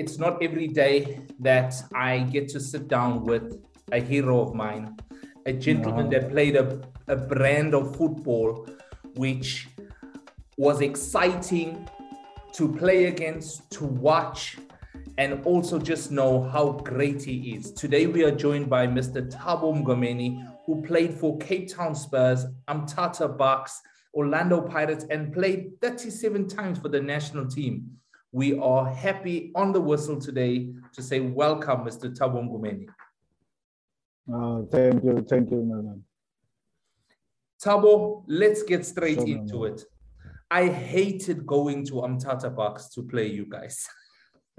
it's not every day that I get to sit down with a hero of mine, a gentleman no. that played a, a brand of football which was exciting to play against, to watch, and also just know how great he is. Today we are joined by Mr. Thabo Mngomeni, who played for Cape Town Spurs, Umtata Bucks, Orlando Pirates, and played 37 times for the national team. We are happy on the whistle today to say welcome, Mr. Thabo Mngomeni. Uh, thank you, thank you, man. Thabo, let's get straight so, into it. I hated going to Umtata Bucks to play you guys.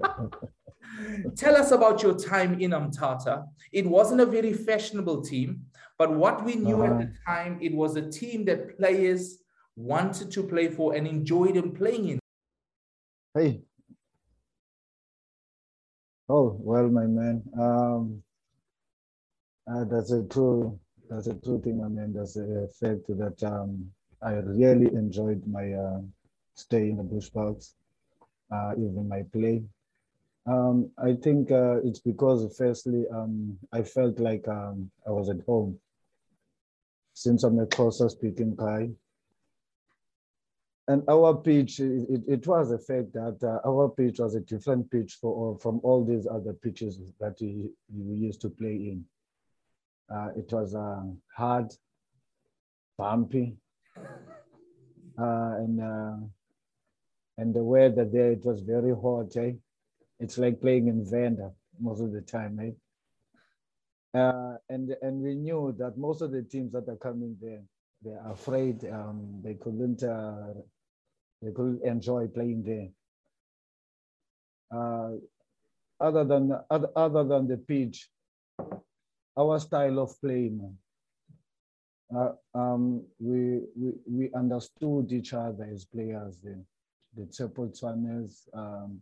Tell us about your time in Umtata. It wasn't a very fashionable team, but what we knew uh-huh. at the time, it was a team that players wanted to play for and enjoyed them playing in. Hey. Oh, well, my man. Um, uh, that's a true, that's a true thing. I mean, that's a fact that um, I really enjoyed my uh, stay in the Bushbucks, uh, even my play. Um, I think uh, it's because, firstly, um, I felt like um, I was at home. Since I'm a Xhosa speaking guy, and our pitch, it, it, was a fact that uh, our pitch was a different pitch for, from all these other pitches that we, we used to play in. Uh, it was uh, hard, bumpy, uh, and uh, and the weather there it was very hot. Eh? It's like playing in Venda most of the time. Eh? Uh, and and we knew that most of the teams that are coming there, they're afraid um, they couldn't uh, they could enjoy playing there. Uh, other than other, other than the pitch, our style of playing, uh, um, we, we we understood each other as players. The the Tsepotwanes, um,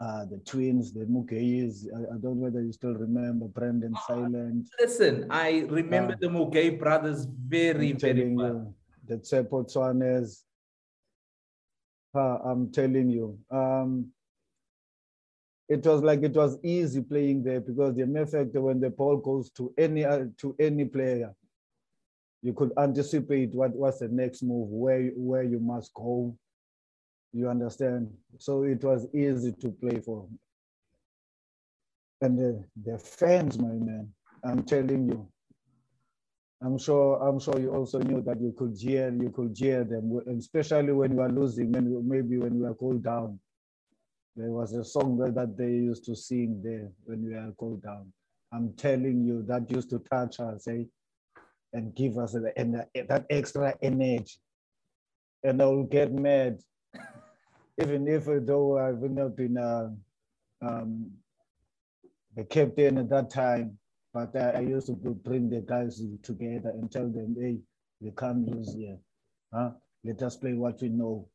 uh, the twins, the Mugayis. I, I, don't know whether you still remember Brendan oh, Silent. Listen, I remember uh, the Mugay brothers very, very well. You, the Tsepotwanes, I'm telling you. Um, it was like it was easy playing there because the that when the ball goes to any uh, to any player, you could anticipate what what's the next move, where where you must go. You understand? So it was easy to play for. And the, the fans, my man, I'm telling you, I'm sure I'm sure you also knew that you could jeer you could jeer them, especially when you are losing, when maybe when you are called down. There was a song that they used to sing there when we are called down. I'm telling you that used to touch us, eh? and give us the, and that extra energy. And I will get mad, even if though I've not been uh, um, the captain at that time, but I, I used to bring the guys together and tell them, hey, we can't lose here. Huh? Let us play what we know.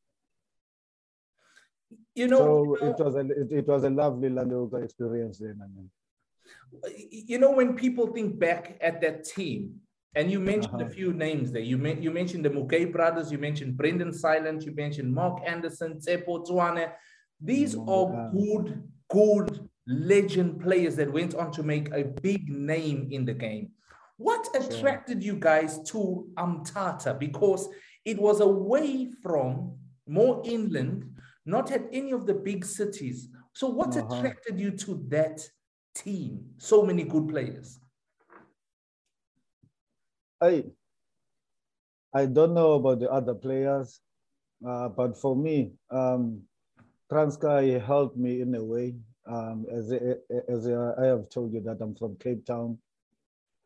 You know, so you know, it was a it, it was a lovely Landoga experience then. I mean. You know, when people think back at that team, and you mentioned uh-huh. a few names there. You, you mentioned the Mukai brothers, you mentioned Brendan Silent, you mentioned Mark Anderson, Tsepo Tsuane. These oh, are good, good legend players that went on to make a big name in the game. What attracted sure. you guys to Umtata? Because it was away from more inland, not at any of the big cities. So, what uh-huh. attracted you to that team? So many good players. I, I don't know about the other players, uh, but for me, um, Transkei helped me in a way um, as as I have told you that I'm from Cape Town,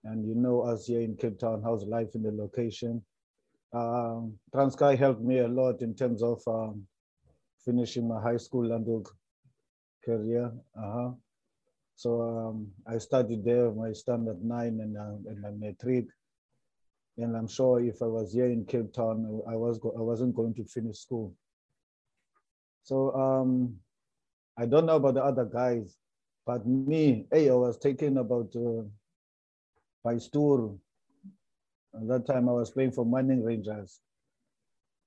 and you know us here in Cape Town, how's life in the location. Um, helped me a lot in terms of um, finishing my high school Landuk career. Uh-huh. So um, I studied there my standard nine and, uh, and my matric. And I'm sure if I was here in Cape Town, I was I wasn't going to finish school. So um, I don't know about the other guys, but me, hey, I was taken about uh, by Stoor. At that time, I was playing for Manning Rangers.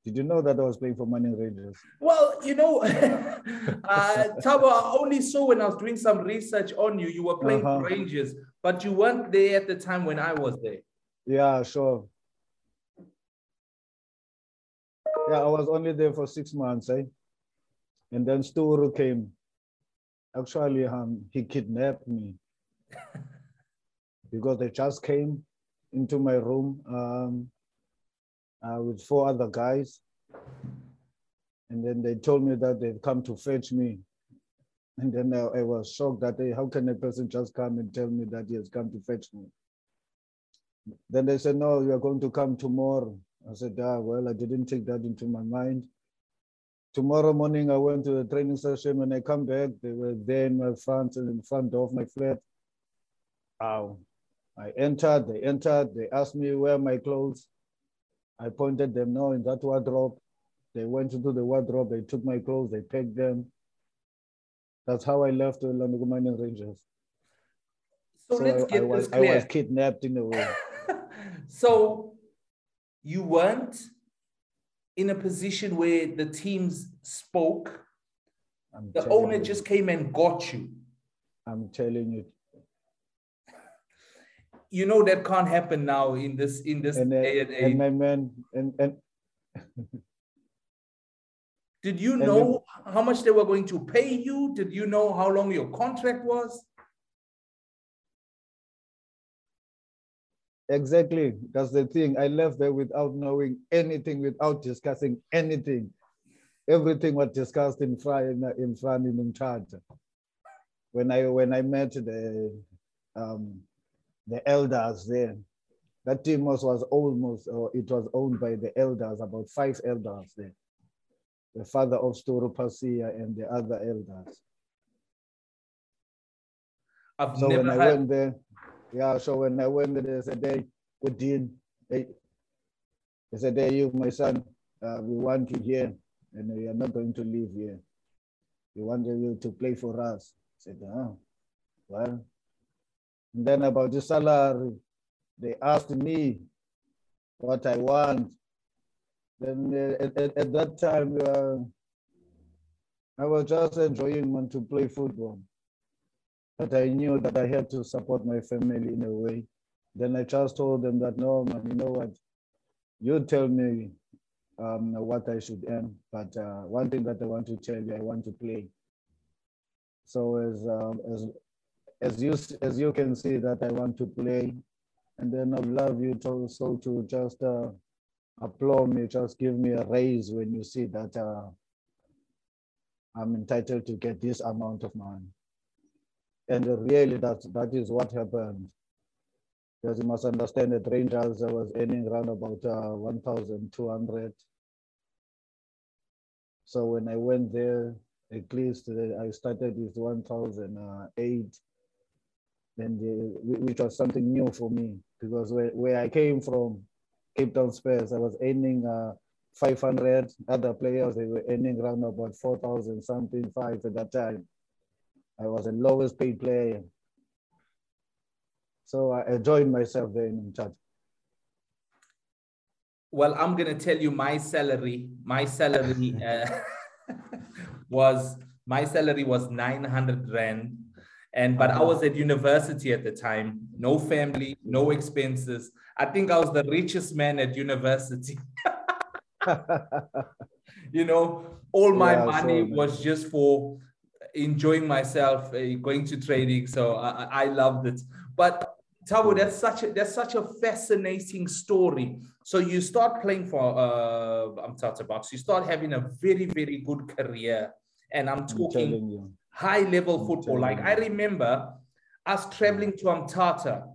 Did you know that I was playing for Manning Rangers? Well, you know, uh, Thabo, I only saw when I was doing some research on you, you were playing uh-huh. for Rangers, but you weren't there at the time when I was there. Yeah, sure. Yeah, I was only there for six months, eh? And then Sturu came. Actually, um, he kidnapped me because they just came into my room um, uh, with four other guys. And then they told me that they'd come to fetch me. And then I, I was shocked that hey, how can a person just come and tell me that he has come to fetch me? Then they said, no, you are going to come tomorrow. I said, ah, well, I didn't take that into my mind. Tomorrow morning, I went to the training session. When I come back, they were there in my front and in front of my flat. Wow. I entered, they entered, they asked me where my clothes. I pointed them, no, in that wardrobe. They went into the wardrobe, they took my clothes, they packed them. That's how I left the Manning Rangers. So, so let's I, get I was, this clear. I was kidnapped in a way. so you weren't in a position where the teams spoke. I'm the owner you. just came and got you. I'm telling you. You know that can't happen now in this in this and, uh, day and age. And my man, and and did you know then, how much they were going to pay you? Did you know how long your contract was? Exactly. That's the thing. I left there without knowing anything, without discussing anything. Everything was discussed in front in front in charge. When I when I met the um, the elders there, that team was, was almost or it was owned by the elders, about five elders there. The father of Sturu Pasia and the other elders. I've so when I went there, yeah, so when I went there, they said, hey, Udin, they, they said, hey, you, my son, uh, we want you here and we are not going to leave here. We want you to play for us. I said, oh, well. And then about the salary, they asked me what I want. Then uh, at, at, at, that time, uh, I was just enjoying to play football but I knew that I had to support my family in a way. Then I just told them that, no, man, you know what? You tell me um, what I should earn, but uh, one thing that I want to tell you, I want to play. So as um, as as you as you can see that I want to play, and then I'd love you to so to just uh, applaud me, just give me a raise when you see that uh, I'm entitled to get this amount of money. And really, that, that is what happened. Because you must understand that Rangers was earning around about uh, 1,200. So when I went there, at least uh, I started with 1,008, and which was something new for me because where, where I came from, Cape Town Spurs, I was earning uh, 500. Other players they were earning around about 4,000 something five at that time. I was the lowest paid player. So I enjoyed myself there in charge. Well, I'm going to tell you my salary. My salary uh, was my salary was 900 rand. And but I was at university at the time, no family, no expenses. I think I was the richest man at university. you know, all my yeah, money so, was just for enjoying myself uh, going to training. So I, I loved it. But Thabo, that's such a that's such a fascinating story. So you start playing for uh, Umtata Bucks. You start having a very very good career, and I'm talking high level I'm football. Like you. I remember us traveling to Umtata,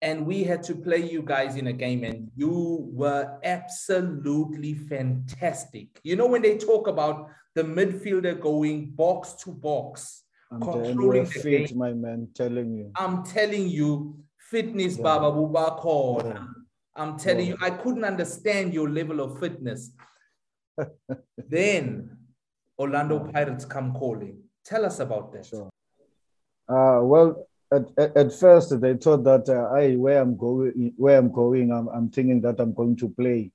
and we had to play you guys in a game, and you were absolutely fantastic. You know when they talk about the midfielder going box to box, I'm controlling the fit, game. my man, telling you. I'm telling you, fitness, yeah. Baba Bubakor. Yeah. I'm telling yeah. you, I couldn't understand your level of fitness. then Orlando Pirates come calling. Tell us about that. Sure. Uh, well, at, at, at, first they thought that uh, I where I'm going, where I'm going, I'm, I'm thinking that I'm going to play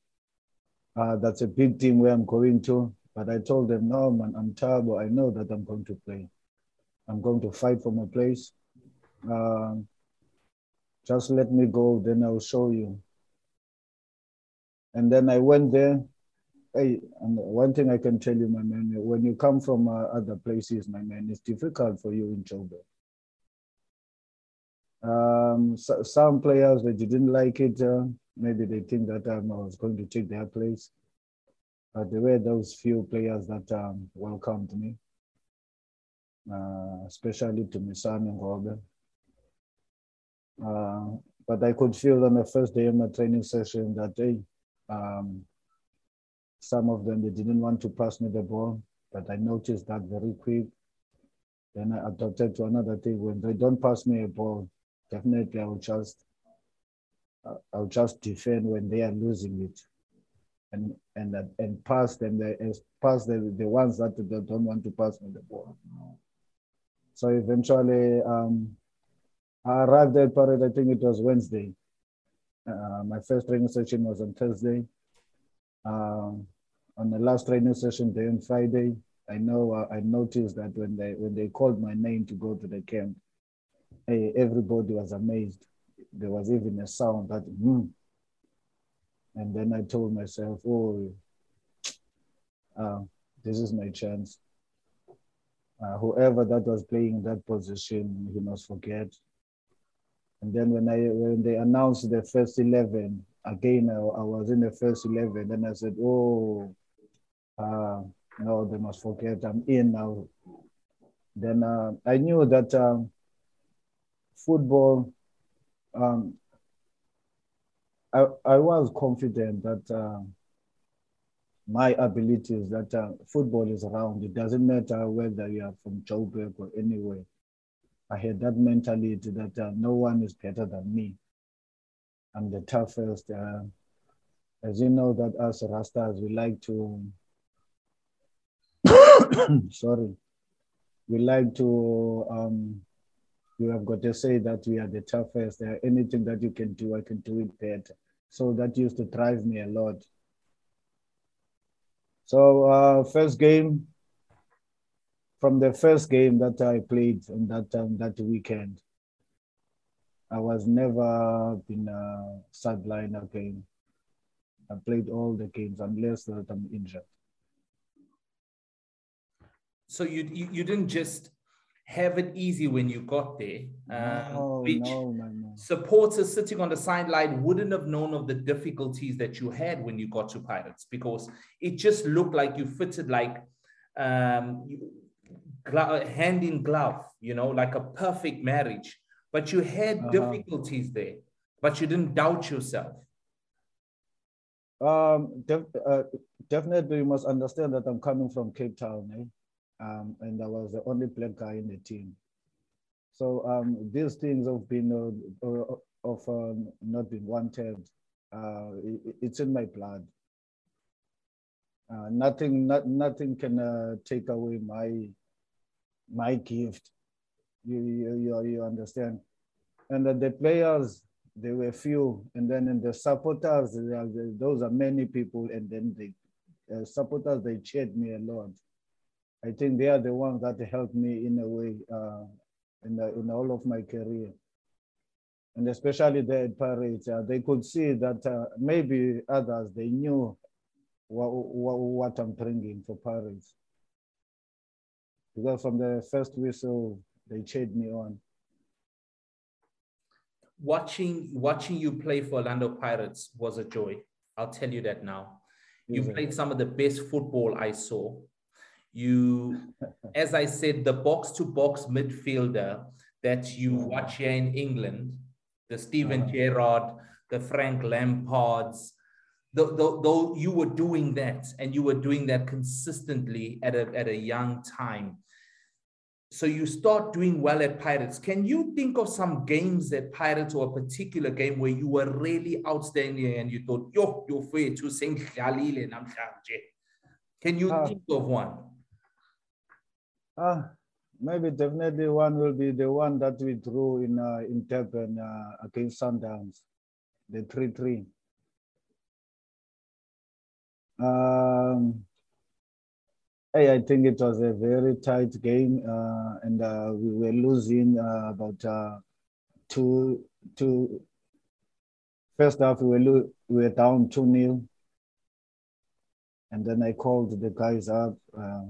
uh, that's a big team where I'm going to. But I told them, no, man, I'm terrible. I know that I'm going to play. I'm going to fight for my place. Uh, just let me go, then I'll show you. And then I went there. Hey, and one thing I can tell you, my man, when you come from uh, other places, my man, it's difficult for you in Joburg. Um, so, some players they didn't like it. Uh, maybe they think that um, I was going to take their place. But there were those few players that um, welcomed me, uh, especially to Misan and Gobe. Uh, but I could feel on the first day of my training session that day, um, some of them they didn't want to pass me the ball, but I noticed that very quick. Then I adopted to another thing. When they don't pass me a ball, definitely I will just I'll just defend when they are losing it, and and and pass them the pass the the ones that don't want to pass me the ball. So eventually, um, I arrived at Parade. I think it was Wednesday. Uh, my first training session was on Thursday. Um, on the last training session day on Friday, I know uh, I noticed that when they when they called my name to go to the camp, hey, everybody was amazed. There was even a sound that, mm. And then I told myself, oh, uh, this is my chance. Uh, whoever that was playing that position, he must forget. And then when I when they announced the first eleven, again I, I was in the first eleven, and I said, oh, uh, no, they must forget I'm in now. Then uh, I knew that um, football, um, I, I was confident that uh, my abilities, that uh, football is around. It doesn't matter whether you are from Joburg or anywhere. I had that mentality that uh, no one is better than me. I'm the toughest. Uh, as you know, that us Rastas, we like to, sorry, we like to um, you have got to say that we are the toughest. Anything that you can do, I can do it better. So that used to drive me a lot. So uh, first game, from the first game that I played on that um, that weekend, I was never been a sideline again. I played all the games unless that I'm injured. So you, you you didn't just have it easy when you got there. Um, no, which no, no, supporters sitting on the sideline wouldn't have known of the difficulties that you had when you got to Pirates because it just looked like you fitted like um, hand in glove, you know, like a perfect marriage. But you had uh-huh. difficulties there, but you didn't doubt yourself. Um, def- uh, definitely, you must understand that I'm coming from Cape Town. Eh? Um, and I was the only black guy in the team. So um, these things have been uh, uh, of um, not been wanted. Uh, it, it's in my blood. Uh, nothing, not, nothing can uh, take away my my gift. You, you, you, understand? And the players, there were few, and then in the supporters, those are many people, and then the uh, supporters they cheered me a lot. I think they are the ones that helped me in a way uh, in, the, in all of my career. And especially the Pirates, uh, they could see that uh, maybe others, they knew what, what, what I'm bringing for Pirates. Because from the first whistle, they cheered me on. Watching, watching you play for Orlando Pirates was a joy. I'll tell you that now. You played some of the best football I saw. You, as I said, the box to box midfielder that you watch here in England, the Steven uh-huh. Gerrard, the Frank Lampards, though you were doing that and you were doing that consistently at a, at a young time. So you start doing well at Pirates. Can you think of some games at Pirates or a particular game where you were really outstanding and you thought, yo, you're free to sing Can you uh, think of one? Uh, maybe definitely one will be the one that we drew in uh, in Durban uh, against Sundowns, the 3-3. Um, hey, I think it was a very tight game, uh, and uh, we were losing uh, about uh, two two. First half, we were we were down two 0 and then I called the guys up uh,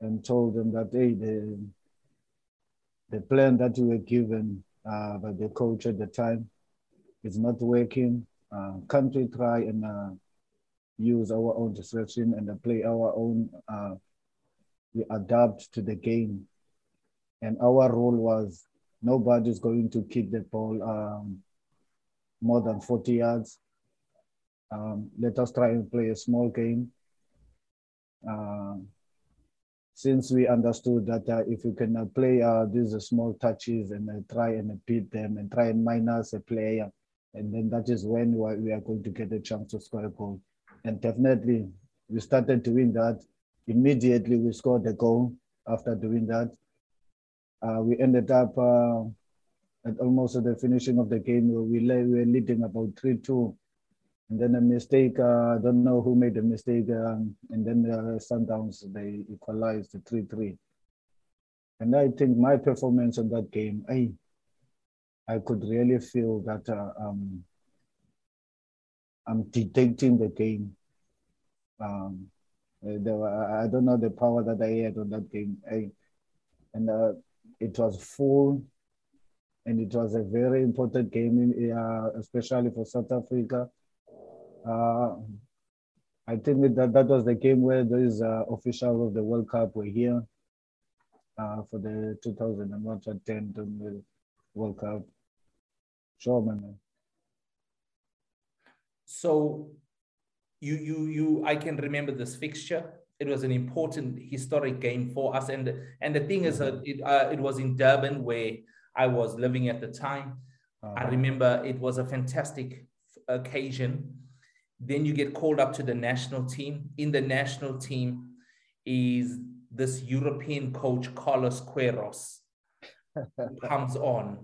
and told them that hey, the the plan that we were given uh, by the coach at the time is not working. Uh, can't we try and uh, use our own discretion and play our own? Uh, we adapt to the game, and our role was nobody's going to kick the ball um, more than 40 yards. Um, let us try and play a small game. Uh, since we understood that uh, if you can uh, play uh, these small touches and uh, try and beat them and try and minus a player, and then that is when we are going to get a chance to score a goal. And definitely, we started doing that. Immediately, we scored a goal after doing that. Uh, we ended up uh, at almost at the finishing of the game, we, lay, we were leading about 3 2 and then a mistake, uh, I don't know who made the mistake. Um, and then the Sundowns, they equalized the 3 3. And I think my performance in that game, I, I could really feel that uh, um, I'm detecting the game. Um, were, I don't know the power that I had on that game. I, and uh, it was full, and it was a very important game, in, uh, especially for South Africa I think that that was the game where those uh, officials of the World Cup were here uh, for the 2010 World Cup. Sure, man. So, you you you, I can remember this fixture. It was an important historic game for us, and and the thing is, uh, it uh, it was in Durban where I was living at the time. Uh-huh. I remember it was a fantastic occasion then you get called up to the national team. In the national team is this European coach, Carlos Queiroz, comes on.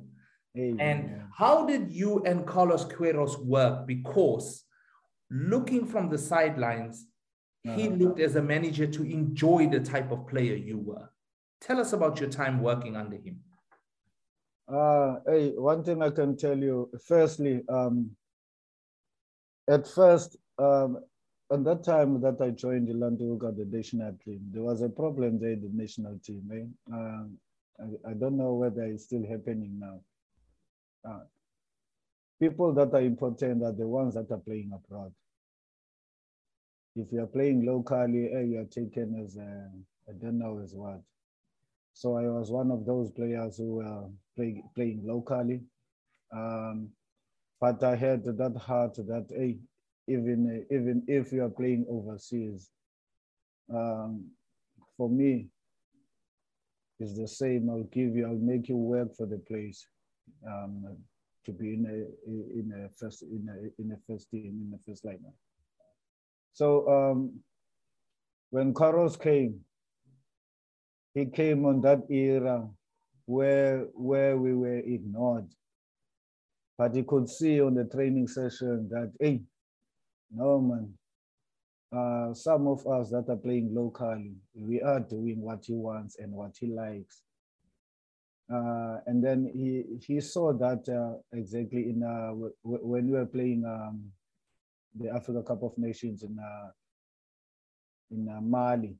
Amen. And how did you and Carlos Queiroz work? Because looking from the sidelines, he uh-huh. looked as a manager to enjoy the type of player you were. Tell us about your time working under him. Uh, hey, one thing I can tell you, firstly, um, at first, um, at that time that I joined the Lantuka, the national team, there was a problem there in the national team. Eh? Um, I, I, don't know whether it's still happening now. Uh, people that are important are the ones that are playing abroad. If you are playing locally, eh, you are taken as a, I don't know as what. So I was one of those players who were play, playing locally. Um, but I had that heart that hey, even even if you are playing overseas, um, for me, it's the same. I'll give you, I'll make you work for the place um, to be in a in a first in a in a first team in the first lineup. So um, when Carlos came, he came on that era where where we were ignored but you could see on the training session that, hey, no man, uh, some of us that are playing locally, we are doing what he wants and what he likes. Uh, and then he he saw that uh, exactly in uh, when we were playing um, the Africa Cup of Nations in uh, in uh, Mali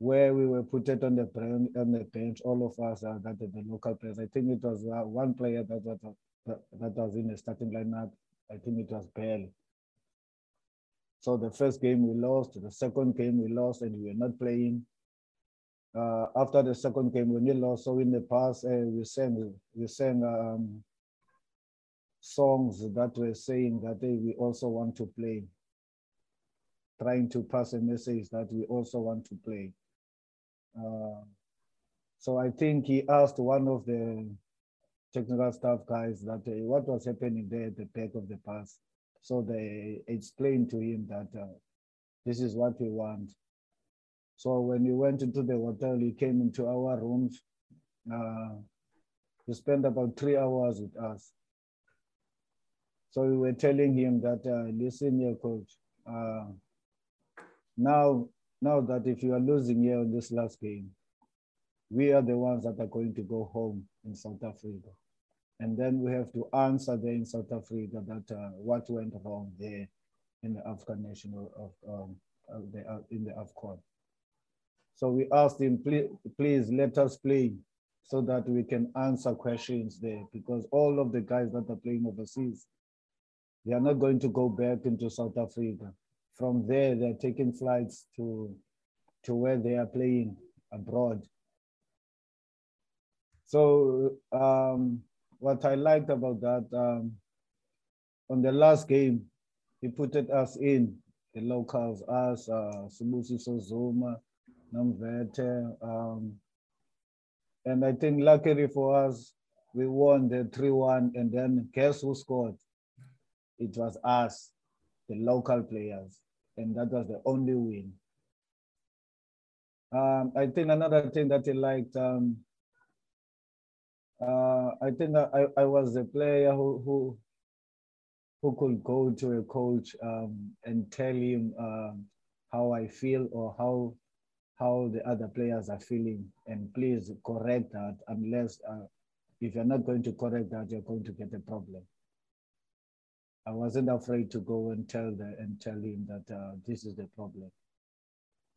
where we were put it on the on the bench, all of us uh, that the local players. I think it was uh, one player that, that that was in the starting lineup. I think it was Bell. So the first game we lost, the second game we lost, and we were not playing. Uh, after the second game, when we lost, so in the past uh, we sang we sang um, songs that were saying that hey, we also want to play, trying to pass a message that we also want to play. Uh, so I think he asked one of the technical staff guys that uh, what was happening there at the back of the pass. So they explained to him that uh, this is what we want. So when we went into the hotel, he came into our rooms. Uh, he spent about three hours with us. So we were telling him that, uh, listen here, coach, uh, now, now that if you are losing here in this last game, we are the ones that are going to go home in South Africa. And then we have to answer there in South Africa that uh, what went wrong there in the African national of, um, of the, uh, in the AFCON. So we asked him, please, please let us play so that we can answer questions there because all of the guys that are playing overseas, they are not going to go back into South Africa. From there, they're taking flights to, to where they are playing abroad. So um, what I liked about that, um, on the last game, he put us in, the locals, us, uh, Sibusiso Zuma, Namvete, um, and I think luckily for us, we won the 3-1 and then guess who scored? It was us, the local players. And that was the only win. Um, I think another thing that he liked, um, uh, I think I, I was a player who, who, who could go to a coach um, and tell him um, how I feel or how how the other players are feeling and please correct that unless uh, if you're not going to correct that you're going to get a problem i wasn't afraid to go and tell the and tell him that uh, this is the problem.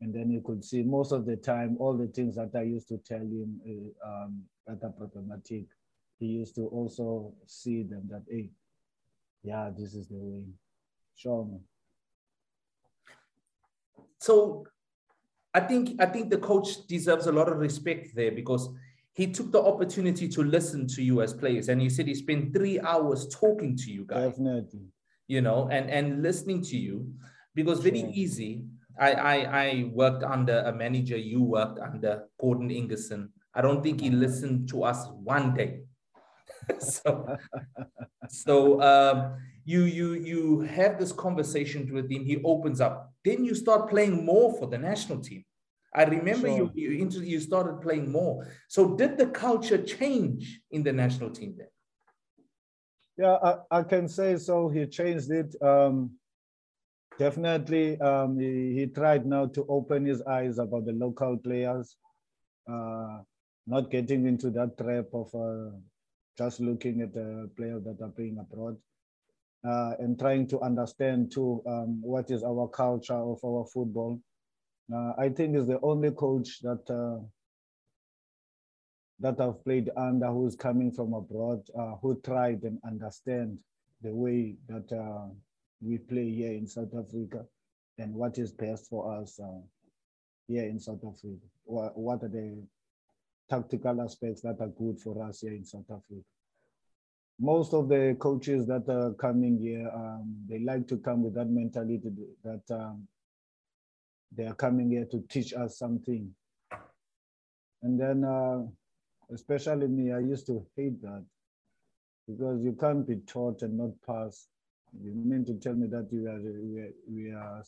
And then you could see most of the time all the things that i used to tell him uh, um, that are problematic he used to also see them that hey yeah this is the way. Show me. So I think I think the coach deserves a lot of respect there because he took the opportunity to listen to you as players, and he said he spent three hours talking to you guys. Definitely. You know, and and listening to you because very sure. easy. I, I I worked under a manager. You worked under Gordon Igesund. I don't think he listened to us one day. so so um, you you you have this conversation with him he opens up then you start playing more for the national team i remember sure. you you, you started playing more so did the culture change in the national team then yeah i, I can say so he changed it um, definitely um, he, he tried now to open his eyes about the local players uh, not getting into that trap of uh, just looking at the players that are playing abroad uh, and trying to understand too um, what is our culture of our football. Uh, I think is the only coach that uh, that I've played under who's coming from abroad, uh, who tried and understand the way that uh, we play here in South Africa and what is best for us uh, here in South Africa. What, what are the tactical aspects that are good for us here in South Africa? most of the coaches that are coming here, um, they like to come with that mentality that um, they are coming here to teach us something. And then, uh, especially me, I used to hate that because you can't be taught and not pass. You mean to tell me that you are, we, are, we are,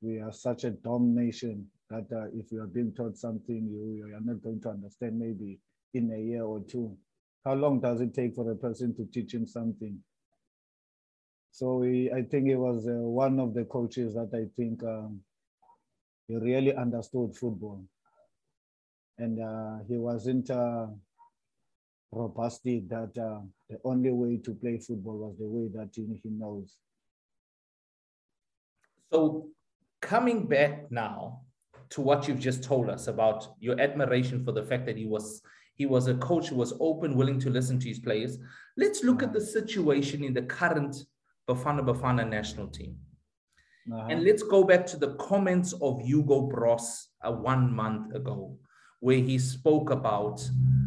we are such a dumb nation that uh, if you are being taught something, you, you are not going to understand maybe in a year or two how long does it take for a person to teach him something? So he, I think he was uh, one of the coaches that I think um, he really understood football. And uh, he wasn't uh, robustic that uh, the only way to play football was the way that he, he knows. So coming back now to what you've just told us about your admiration for the fact that he was he was a coach who was open, willing to listen to his players. Let's look at the situation in the current Bafana Bafana national team. Uh-huh. And let's go back to the comments of Hugo Broos uh, one month ago, where he spoke about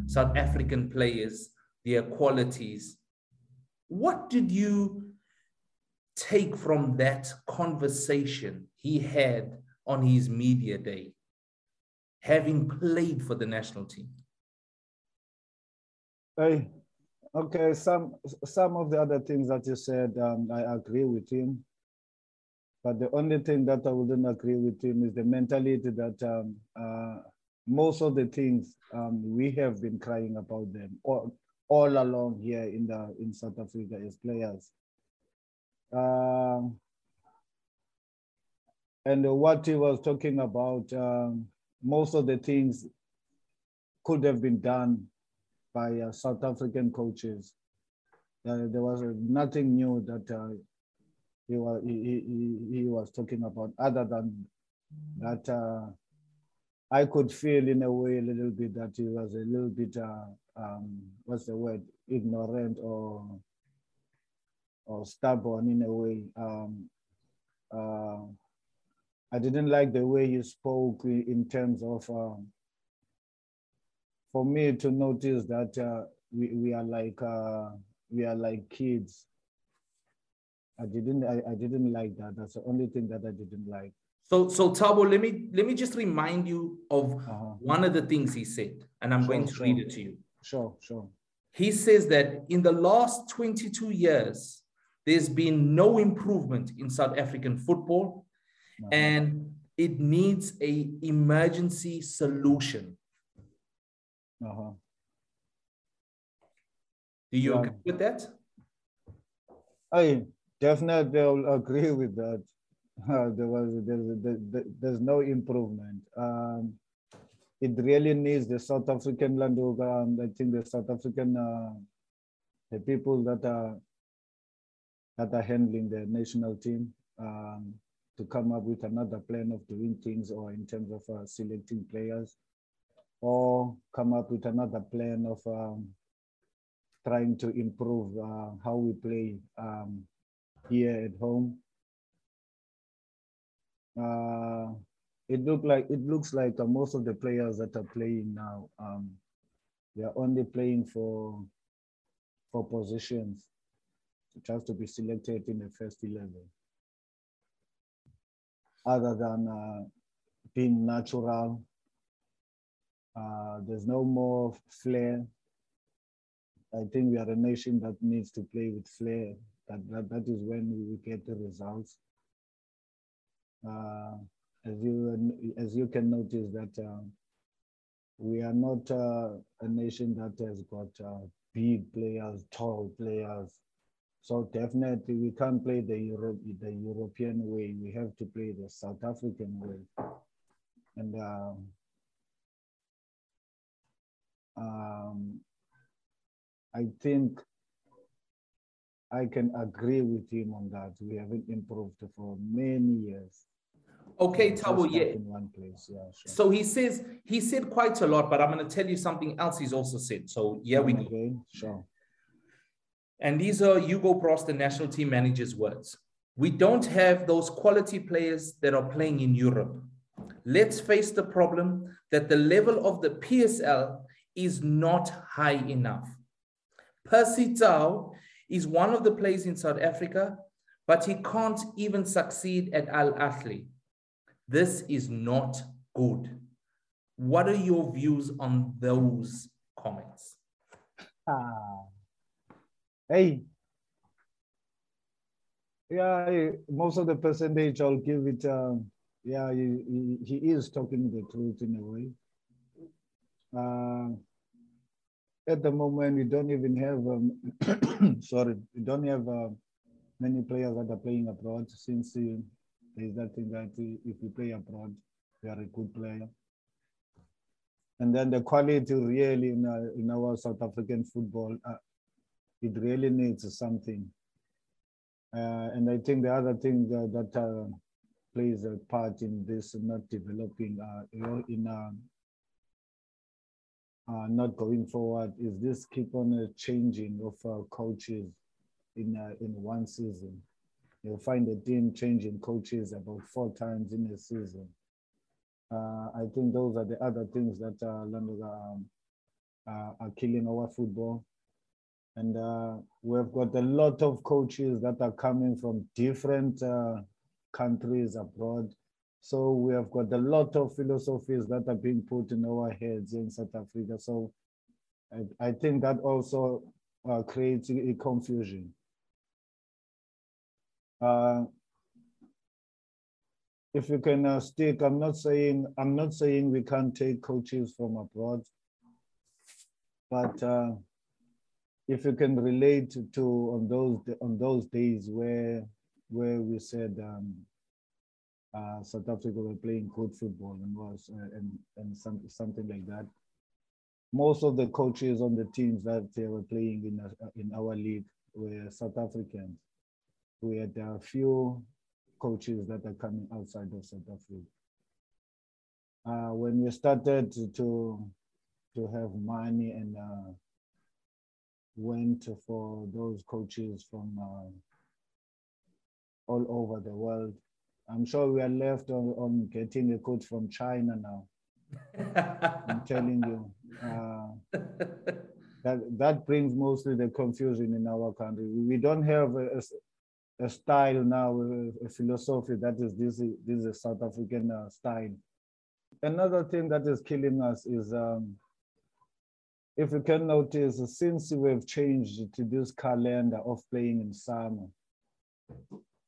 South African players, their qualities. What did you take from that conversation he had on his media day, having played for the national team? Hey, okay, some some of the other things that you said, um, I agree with him. But the only thing that I wouldn't agree with him is the mentality that um, uh, most of the things um, we have been crying about them all, all along here in the in South Africa as players. Uh, and what he was talking about, um, most of the things could have been done by uh, South African coaches. Uh, there was nothing new that uh, he, was, he, he, he, was talking about other than that uh, I could feel in a way a little bit that he was a little bit, uh, um, what's the word, ignorant or or stubborn in a way. Um, uh, I didn't like the way you spoke in terms of, um, for me to notice that uh, we, we are like, uh, we are like kids. I didn't, I, I didn't like that. That's the only thing that I didn't like. So, so Thabo, let me let me just remind you of uh-huh. one of the things he said, and I'm sure, going to sure. read it to you. Sure, sure. He says that in the last 22 years, there's been no improvement in South African football, uh-huh. and it needs a emergency solution. Uh-huh. Do you yeah. agree with that? I definitely will agree with that. Uh, there was there's, there, there's no improvement. Um, it really needs the South African land. Um, I think the South African uh, the people that are that are handling the national team um, to come up with another plan of doing things or in terms of uh, selecting players or come up with another plan of um, trying to improve uh, how we play um, here at home uh, it look like it looks like uh, most of the players that are playing now, um, they are only playing for for positions. It has to be selected in the first eleven. Other than uh, being natural, uh, there's no more flair. I think we are a nation that needs to play with flair. That, that, that is when we get the results. Uh, as you as you can notice that uh, we are not uh, a nation that has got big players, tall players. So definitely we can't play the Europe the European way. We have to play the South African way. And um, um, I think I can agree with him on that. We haven't improved for many years. Okay, Thabo, yeah. In one place, yeah. Sure. So he says he said quite a lot, but I'm going to tell you something else he's also said. So yeah, we okay, go. Sure. And these are Hugo Broos, the national team manager's words. We don't have those quality players that are playing in Europe. Let's face the problem that the level of the PSL is not high enough. Percy Tau is one of the players in South Africa, but he can't even succeed at Al Ahly. This is not good. What are your views on those comments? Ah. Hey. Yeah, most of the percentage I'll give it. Um, yeah, he, he, he, is talking the truth in a way. Uh, at the moment, we don't even have, um, sorry, we don't have uh, many players that are playing abroad since uh, there's that thing that if you play abroad, you are a good player. And then the quality really in, uh, in our South African football, uh, it really needs something. Uh, and I think the other thing that, that uh, plays a part in this not developing, uh, in uh, not going forward is this keep on uh, changing of uh, coaches in uh, in one season. You'll find the team changing coaches about four times in a season. I think those are the other things that um, uh, are killing our football. And uh, we've got a lot of coaches that are coming from different uh, countries abroad. So we have got a lot of philosophies that are being put in our heads in South Africa. So I, I think that also uh, creates a confusion. Uh, if you can uh, stick, I'm not saying I'm not saying we can't take coaches from abroad, but uh, if you can relate to on those on those days where where we said um, uh, South Africa were playing good football and was uh, and and some, something like that. Most of the coaches on the teams that they were playing in uh, in our league were South Africans. We had a few coaches that are coming outside of South Africa. Uh, when we started to to have money and uh, went for those coaches from uh, all over the world. I'm sure we are left on, on getting a coach from China now. I'm telling you. Uh, that, that brings mostly the confusion in our country. We don't have a, a, a style now, a, a, philosophy that is this, this is a South African uh, style. Another thing that is killing us is um, if you can notice, since we've changed to this calendar of playing in summer,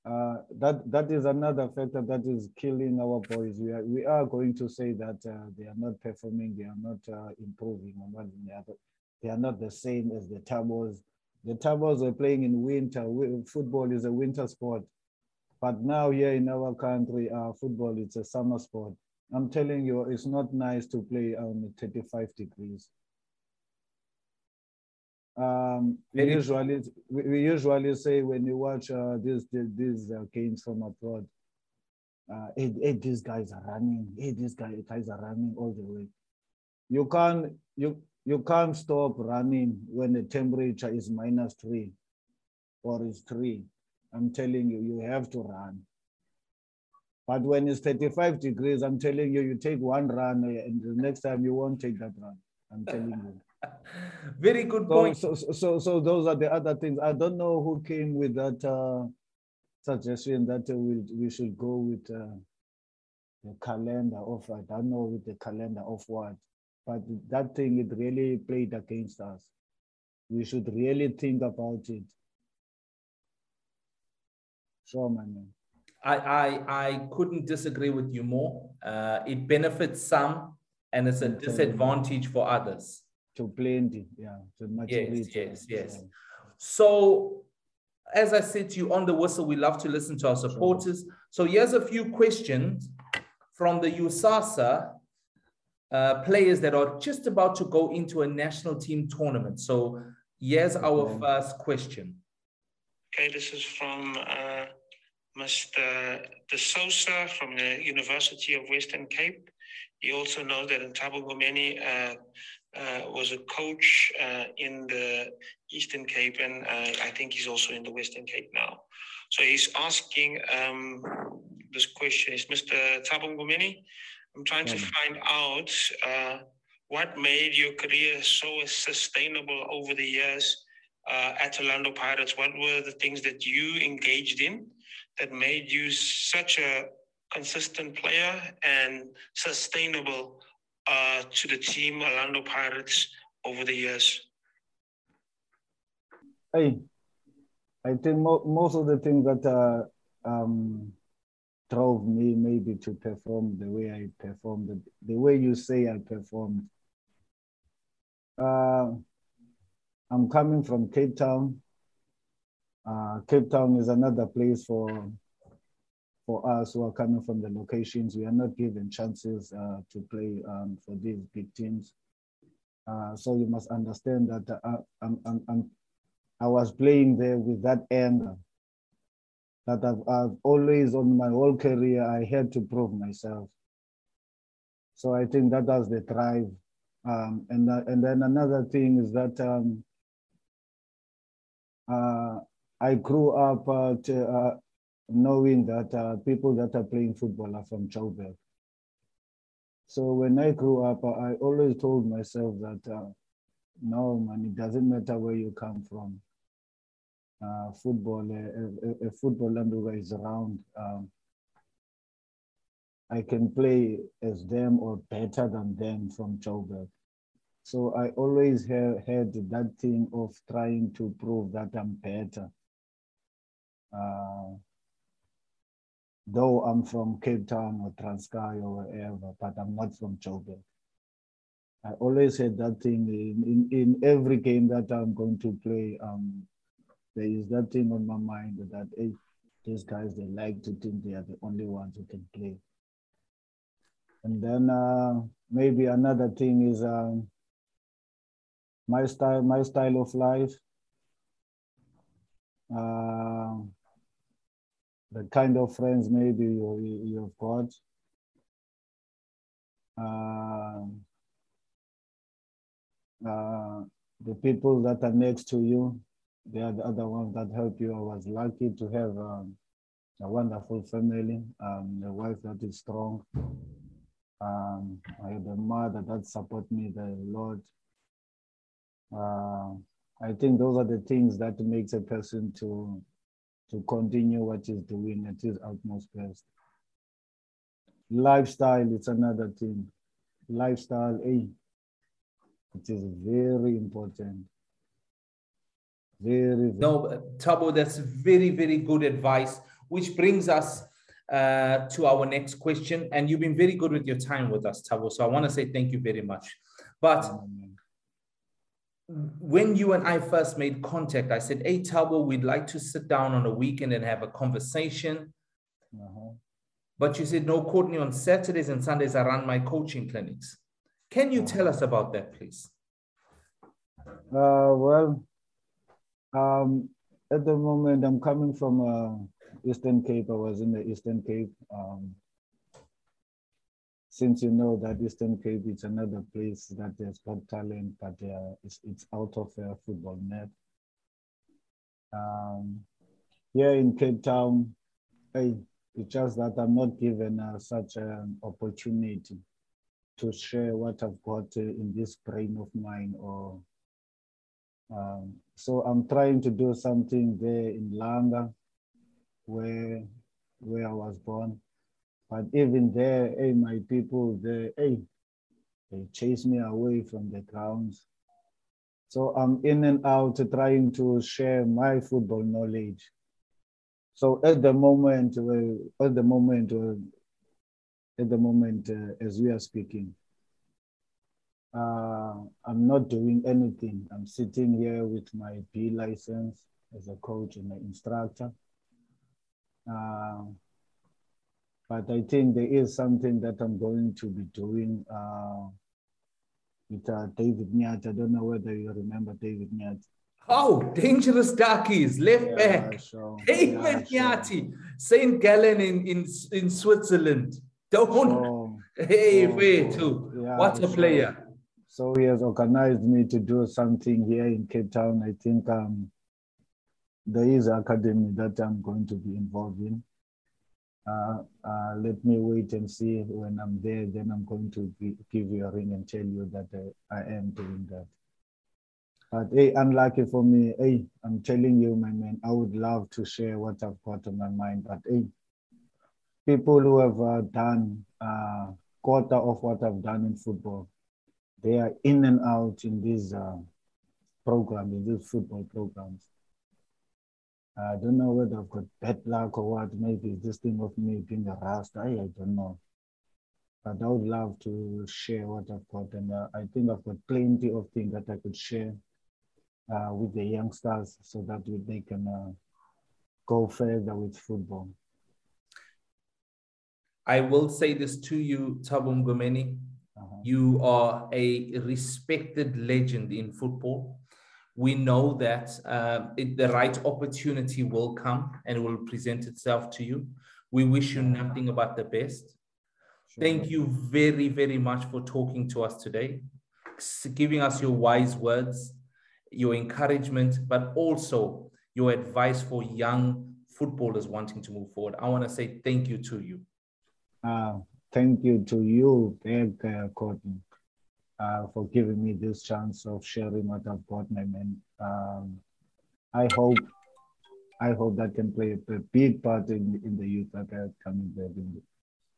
uh, that that is another factor that is killing our boys. We are we are going to say that uh, they are not performing, they are not uh, improving, they are not the same as the Tabos. The Tabos are playing in winter. Football is a winter sport, but now here in our country, uh, football is a summer sport. I'm telling you, it's not nice to play on 35 degrees. Um, we usually we usually say when you watch uh, these these uh, games from abroad, uh, hey, hey, these guys are running. Hey, these guys guys are running all the way. You can't you you can't stop running when the temperature is minus three or is three. I'm telling you, you have to run. But when it's 35 degrees, I'm telling you, you take one run and the next time you won't take that run. I'm telling you. Very good point. So, so, so, so, those are the other things. I don't know who came with that uh, suggestion that we, we should go with uh, the calendar of, I don't know with the calendar of what, but that thing, it really played against us. We should really think about it. Sure, man. I, I, I couldn't disagree with you more. Uh, it benefits some and it's a disadvantage for others to plenty, yeah, to yes, yes, yes. So, as I said to you on the whistle, we love to listen to our supporters. Sure. So here's a few questions from the USASA uh, players that are just about to go into a national team tournament. So here's our okay. first question. Okay, this is from uh, Mr. De Sosa from the University of Western Cape. He also knows that in Thabo Mngomeni uh, uh, was a coach uh, in the Eastern Cape, and uh, I think he's also in the Western Cape now. So he's asking um, this question: Is Mr. Thabo Mngomeni? I'm trying mm. to find out uh, what made your career so sustainable over the years uh, at Orlando Pirates. What were the things that you engaged in that made you such a consistent player and sustainable uh, to the team Orlando Pirates over the years? Hey, I think mo- most of the things that uh, um, drove me maybe to perform the way I performed, the, the way you say I performed. Uh, I'm coming from Cape Town. Uh, Cape Town is another place for for us who are coming from the locations, we are not given chances uh, to play um, for these big teams. Uh, so you must understand that uh, I'm, I'm, I'm, i was playing there with that anger that I've, I've, always on my whole career, I had to prove myself. So I think that was the drive. Um, and, uh, and then another thing is that um, uh, I grew up uh, to, knowing that uh, people that are playing football are from Joburg. So when I grew up, I always told myself that uh, no, man, it doesn't matter where you come from. Uh, football, a, a, a football underwear is around. Um, I can play as them or better than them from Joburg. So I always had that thing of trying to prove that I'm better. Uh, though I'm from Cape Town or Transkei or wherever, but I'm not from Joburg. I always had that thing in, in, in every game that I'm going to play. Um, there is that thing on my mind that hey, these guys, they like to think they are the only ones who can play. And then uh, maybe another thing is um, my style, my style of life. Uh, the kind of friends maybe you, you've got. Uh, uh, the people that are next to you, they are the other ones that help you. I was lucky to have um, a wonderful family, um, a wife that is strong. Um, I have a mother that support me the Lord. Uh, I think those are the things that makes a person to to continue what he's doing at his utmost best. Lifestyle, it's another thing. Lifestyle, hey, it is very important. Very, very no, Thabo, that's very, very good advice, which brings us uh, to our next question. And you've been very good with your time with us, Thabo. So I want to say thank you very much. But um, when you and I first made contact, I said, Hey, Thabo, we'd like to sit down on a weekend and have a conversation. Uh-huh. But you said, No, Courtney, on Saturdays and Sundays, I run my coaching clinics. Can you tell us about that, please? Uh, well, um, at the moment, I'm coming from uh, Eastern Cape. I was in the Eastern Cape. Um, since you know that Eastern Cape is another place that has got talent, but uh, it's, it's out of a football net. Um, here in Cape Town, it's just that I'm not given uh, such an opportunity to share what I've got uh, in this brain of mine or um, so I'm trying to do something there in Langa, where where I was born. But even there, hey, my people, they, hey, they chase me away from the grounds. So I'm in and out trying to share my football knowledge. So at the moment, uh, at the moment, uh, at the moment, uh, as we are speaking, uh, I'm not doing anything. I'm sitting here with my B license as a coach and an instructor. But I think there is something that I'm going to be doing uh, with uh, David Nyathi. I don't know whether you remember David Nyathi. Oh, dangerous darkies, left yeah, back. Sure. David yeah, Nyathi, St. Gallen in, in, in Switzerland. Don't. Sure. Hey, sure. wait, too. Yeah, what a player. So he has organized me to do something here in Cape Town. I think um, there is an academy that I'm going to be involved in. Uh, uh, let me wait and see when I'm there. Then I'm going to give you a ring and tell you that I, I am doing that. But hey, unlucky for me, hey, I'm telling you, my man, I would love to share what I've got on my mind. But hey, people who have uh, done uh, quarter of what I've done in football, they are in and out in these uh, programs, in these football programs. I don't know whether I've got bad luck or what. Maybe this thing of me being a rust. I, I don't know. But I would love to share what I've got. And uh, I think I've got plenty of things that I could share uh, with the youngsters so that they can uh, go further with football. I will say this to you, Thabo Mngomeni. You are a respected legend in football. We know that uh, it, the right opportunity will come and will present itself to you. We wish you nothing but the best. Sure. Thank you very, very much for talking to us today, giving us your wise words, your encouragement, but also your advice for young footballers wanting to move forward. I want to say thank you to you. Uh, thank you to you, Greg uh, Courtney, uh, for giving me this chance of sharing what I've got, my man. Um, I hope, I hope that can play a big part in, in the youth that are coming back in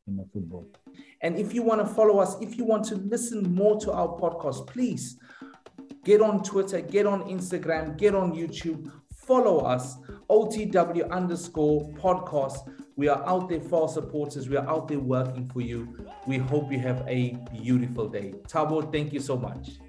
in the football. And if you want to follow us, if you want to listen more to our podcast, please get on Twitter, get on Instagram, get on YouTube, follow us, OTW underscore podcast. We are out there for our supporters. We are out there working for you. We hope you have a beautiful day. Thabo, thank you so much.